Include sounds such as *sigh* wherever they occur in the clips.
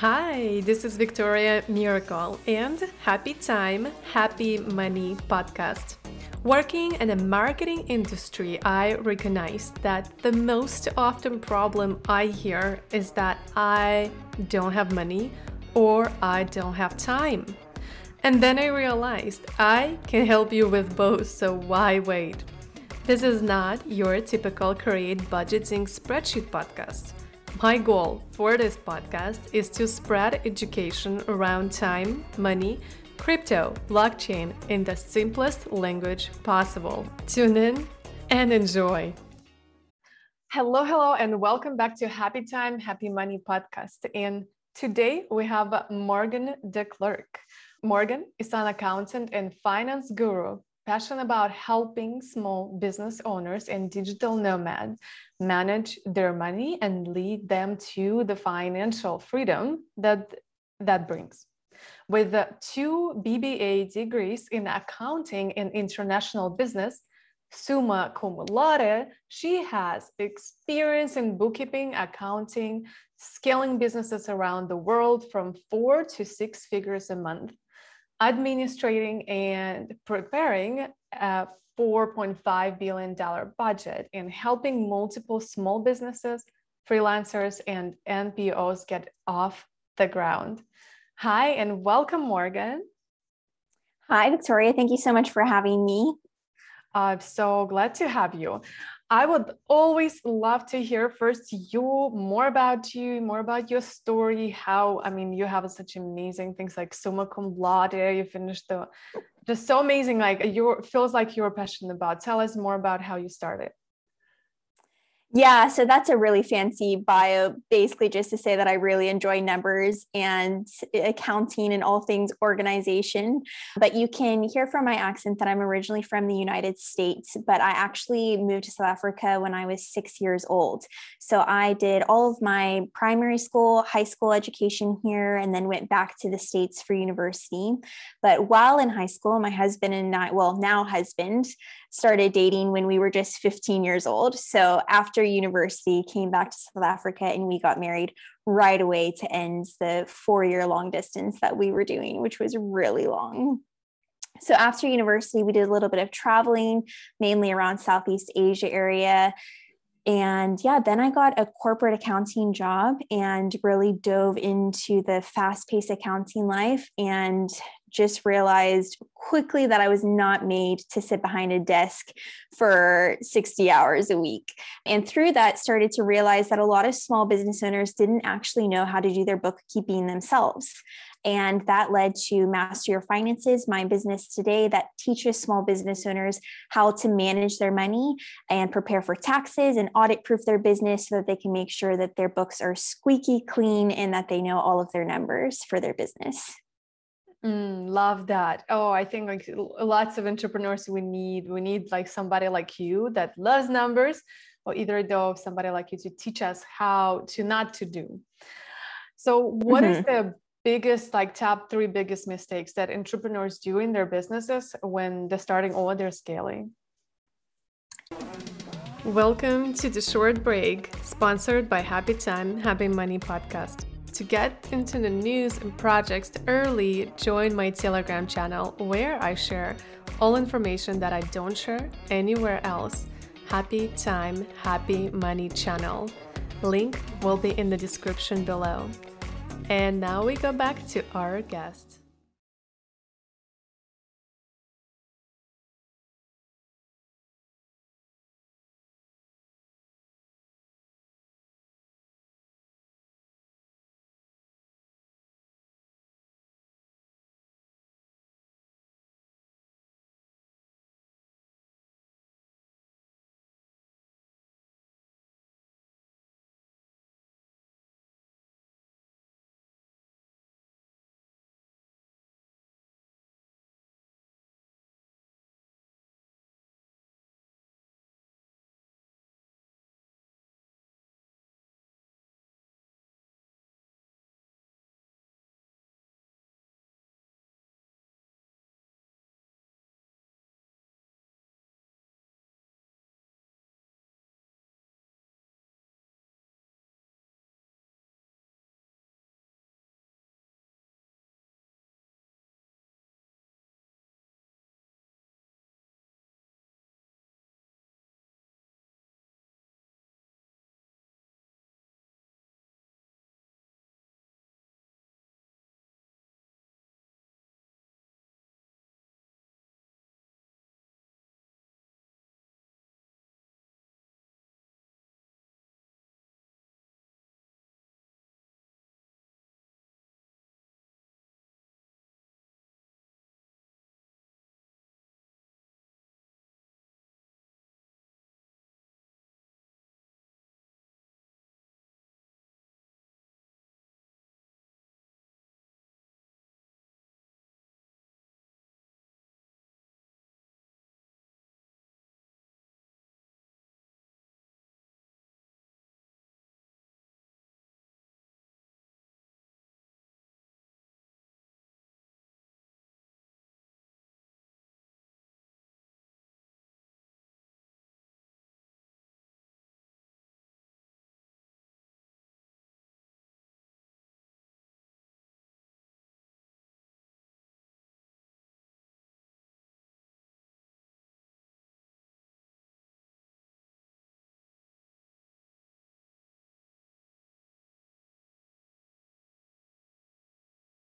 Hi, this is Victoria Miracle and Happy Time, Happy Money podcast. Working in the marketing industry, I recognize that the most often problem I hear is that I don't have money or I don't have time. And then I realized I can help you with both, so why wait? This is not your typical create budgeting spreadsheet podcast. My goal for this podcast is to spread education around time, money, crypto, blockchain in the simplest language possible. Tune in and enjoy. Hello, hello, and welcome back to Happy Time, Happy Money podcast. And today we have Morgan de Klerk. Morgan is an accountant and finance guru passionate about helping small business owners and digital nomads manage their money and lead them to the financial freedom that that brings. With two BBA degrees in accounting and international business, summa cum laude, she has experience in bookkeeping, accounting, scaling businesses around the world from four to six figures a month administrating and preparing a $4.5 billion budget and helping multiple small businesses, freelancers, and NPOs get off the ground. Hi, and welcome, Morgan. Hi, Victoria. Thank you so much for having me. I'm so glad to have you. I would always love to hear first you more about you, more about your story. How I mean, you have such amazing things like summa cum laude. You finished the just so amazing. Like you feels like you're passionate about. Tell us more about how you started. Yeah, so that's a really fancy bio, basically just to say that I really enjoy numbers and accounting and all things organization. But you can hear from my accent that I'm originally from the United States, but I actually moved to South Africa when I was six years old. So I did all of my primary school, high school education here, and then went back to the States for university. But while in high school, my husband and I, well, now husband, started dating when we were just 15 years old. So after university, came back to South Africa and we got married right away to end the four year long distance that we were doing, which was really long. So after university, we did a little bit of traveling, mainly around Southeast Asia area. And yeah, then I got a corporate accounting job and really dove into the fast paced accounting life and just realized quickly that I was not made to sit behind a desk for 60 hours a week. And through that, started to realize that a lot of small business owners didn't actually know how to do their bookkeeping themselves. And that led to Master Your Finances, my business today, that teaches small business owners how to manage their money and prepare for taxes and audit proof their business so that they can make sure that their books are squeaky clean and that they know all of their numbers for their business. Mm, love that. Oh, I think like lots of entrepreneurs we need. We need like somebody like you that loves numbers, or either though somebody like you to teach us how to not to do. So, what mm-hmm. is the biggest like top three biggest mistakes that entrepreneurs do in their businesses when they're starting or they're scaling? Welcome to the short break, sponsored by Happy Time, Happy Money podcast. To get into the news and projects early, join my Telegram channel where I share all information that I don't share anywhere else. Happy Time, Happy Money channel. Link will be in the description below. And now we go back to our guest.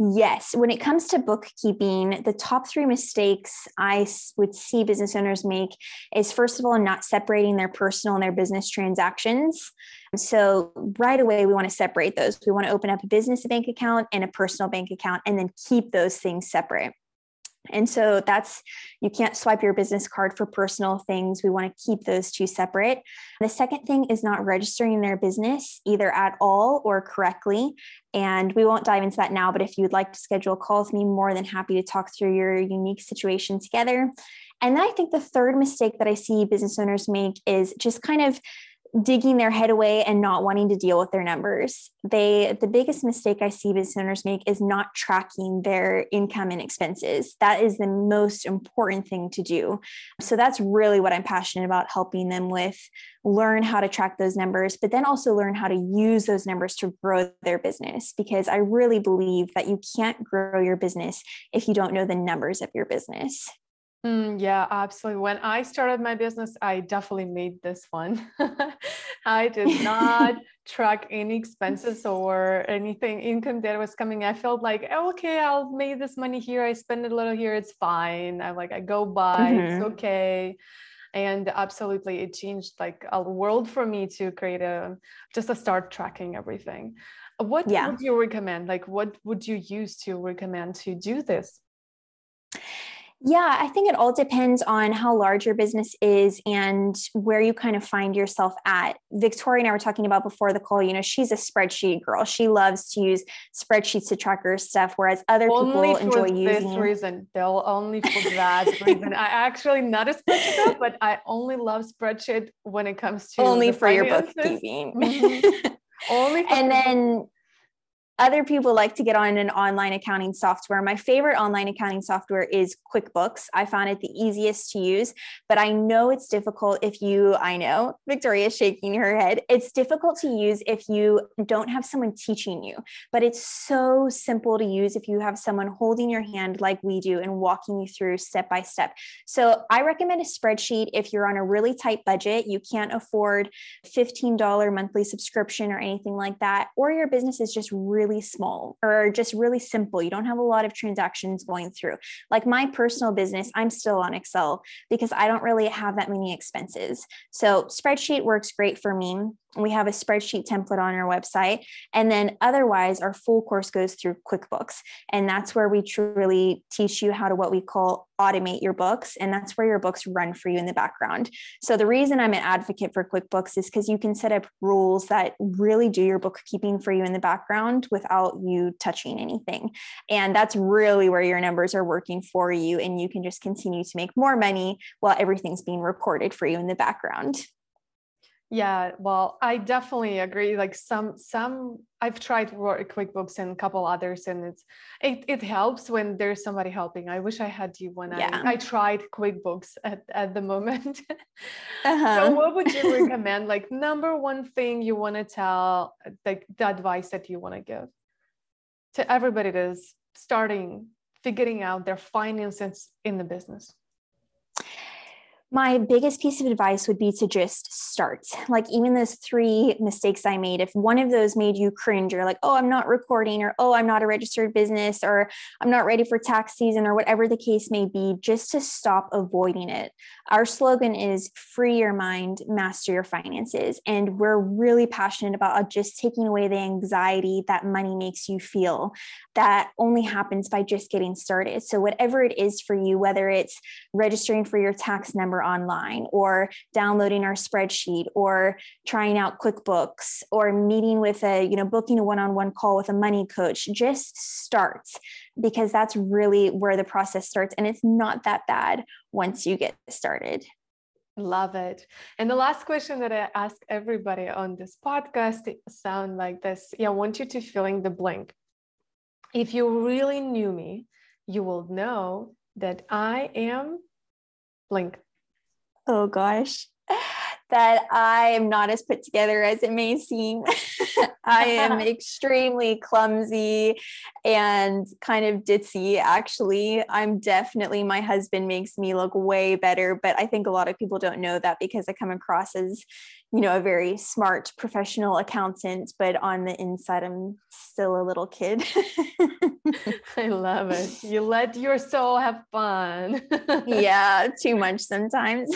Yes. When it comes to bookkeeping, the top three mistakes I would see business owners make is first of all, not separating their personal and their business transactions. So, right away, we want to separate those. We want to open up a business bank account and a personal bank account and then keep those things separate. And so that's, you can't swipe your business card for personal things. We want to keep those two separate. The second thing is not registering their business either at all or correctly. And we won't dive into that now, but if you'd like to schedule a call with me, more than happy to talk through your unique situation together. And then I think the third mistake that I see business owners make is just kind of digging their head away and not wanting to deal with their numbers. They the biggest mistake I see business owners make is not tracking their income and expenses. That is the most important thing to do. So that's really what I'm passionate about helping them with learn how to track those numbers, but then also learn how to use those numbers to grow their business because I really believe that you can't grow your business if you don't know the numbers of your business. Mm, yeah, absolutely. When I started my business, I definitely made this one. *laughs* I did not *laughs* track any expenses or anything income that was coming. I felt like, oh, okay, I'll make this money here. I spend a little here. It's fine. I'm like, I go by. Mm-hmm. It's okay. And absolutely, it changed like a world for me to create a just to start tracking everything. What yeah. would you recommend? Like, what would you use to recommend to do this? Yeah, I think it all depends on how large your business is and where you kind of find yourself at. Victoria and I were talking about before the call, you know, she's a spreadsheet girl. She loves to use spreadsheets to track her stuff, whereas other only people enjoy using. Only for this reason, Bill, only for that reason. I actually not a spreadsheet, girl, but I only love spreadsheet when it comes to only for finances. your bookkeeping. Mm-hmm. *laughs* only and then other people like to get on an online accounting software. My favorite online accounting software is QuickBooks. I found it the easiest to use, but I know it's difficult if you, I know Victoria's shaking her head. It's difficult to use if you don't have someone teaching you, but it's so simple to use if you have someone holding your hand like we do and walking you through step by step. So I recommend a spreadsheet if you're on a really tight budget, you can't afford $15 monthly subscription or anything like that, or your business is just really really small or just really simple. You don't have a lot of transactions going through. Like my personal business, I'm still on Excel because I don't really have that many expenses. So spreadsheet works great for me we have a spreadsheet template on our website. And then otherwise, our full course goes through QuickBooks. And that's where we truly teach you how to what we call automate your books. And that's where your books run for you in the background. So the reason I'm an advocate for QuickBooks is because you can set up rules that really do your bookkeeping for you in the background without you touching anything. And that's really where your numbers are working for you. And you can just continue to make more money while everything's being recorded for you in the background. Yeah, well, I definitely agree. Like some, some I've tried QuickBooks and a couple others, and it's it, it helps when there's somebody helping. I wish I had you when yeah. I I tried QuickBooks at at the moment. *laughs* uh-huh. So, what would you *laughs* recommend? Like number one thing you want to tell, like the advice that you want to give to everybody that is starting figuring out their finances in the business my biggest piece of advice would be to just start. Like, even those three mistakes I made, if one of those made you cringe, or like, oh, I'm not recording, or oh, I'm not a registered business, or I'm not ready for tax season, or whatever the case may be, just to stop avoiding it. Our slogan is free your mind, master your finances. And we're really passionate about uh, just taking away the anxiety that money makes you feel. That only happens by just getting started. So, whatever it is for you, whether it's registering for your tax number, online or downloading our spreadsheet or trying out QuickBooks or meeting with a, you know, booking a one-on-one call with a money coach, just starts because that's really where the process starts. And it's not that bad once you get started. Love it. And the last question that I ask everybody on this podcast sound like this. Yeah, I want you to fill in the blank. If you really knew me, you will know that I am blank oh gosh, *laughs* that I am not as put together as it may seem. *laughs* *laughs* I am extremely clumsy and kind of ditzy. Actually, I'm definitely, my husband makes me look way better, but I think a lot of people don't know that because I come across as, you know, a very smart professional accountant, but on the inside, I'm still a little kid. *laughs* I love it. You let your soul have fun. *laughs* yeah, too much sometimes.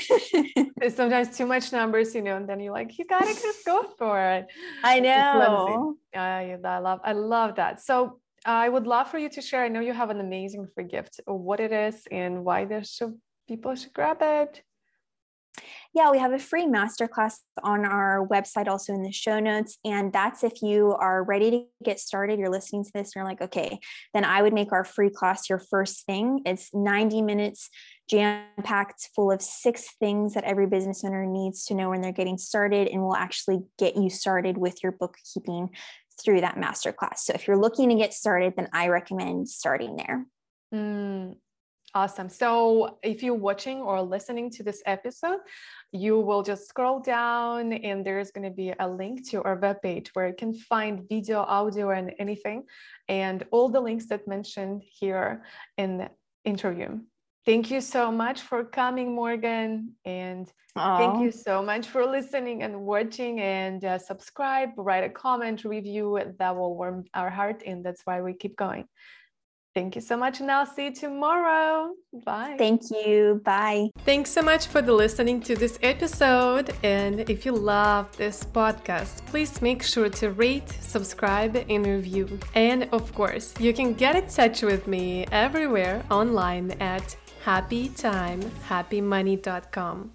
sometimes too much numbers, you know, and then you're like, you gotta just go for it. I know. I, I love, I love that. So I would love for you to share. I know you have an amazing free gift, what it is and why there should people should grab it. Yeah, we have a free masterclass on our website, also in the show notes. And that's if you are ready to get started, you're listening to this and you're like, okay, then I would make our free class your first thing. It's 90 minutes jam packed full of six things that every business owner needs to know when they're getting started and will actually get you started with your bookkeeping through that masterclass. So if you're looking to get started, then I recommend starting there. Mm, awesome. So if you're watching or listening to this episode, you will just scroll down and there's going to be a link to our webpage where you can find video, audio, and anything, and all the links that mentioned here in the interview. Thank you so much for coming, Morgan. And Aww. thank you so much for listening and watching. And uh, subscribe, write a comment, review. That will warm our heart. And that's why we keep going. Thank you so much, and I'll see you tomorrow. Bye. Thank you. Bye. Thanks so much for the listening to this episode. And if you love this podcast, please make sure to rate, subscribe, and review. And of course, you can get in touch with me everywhere online at happytimehappymoney.com.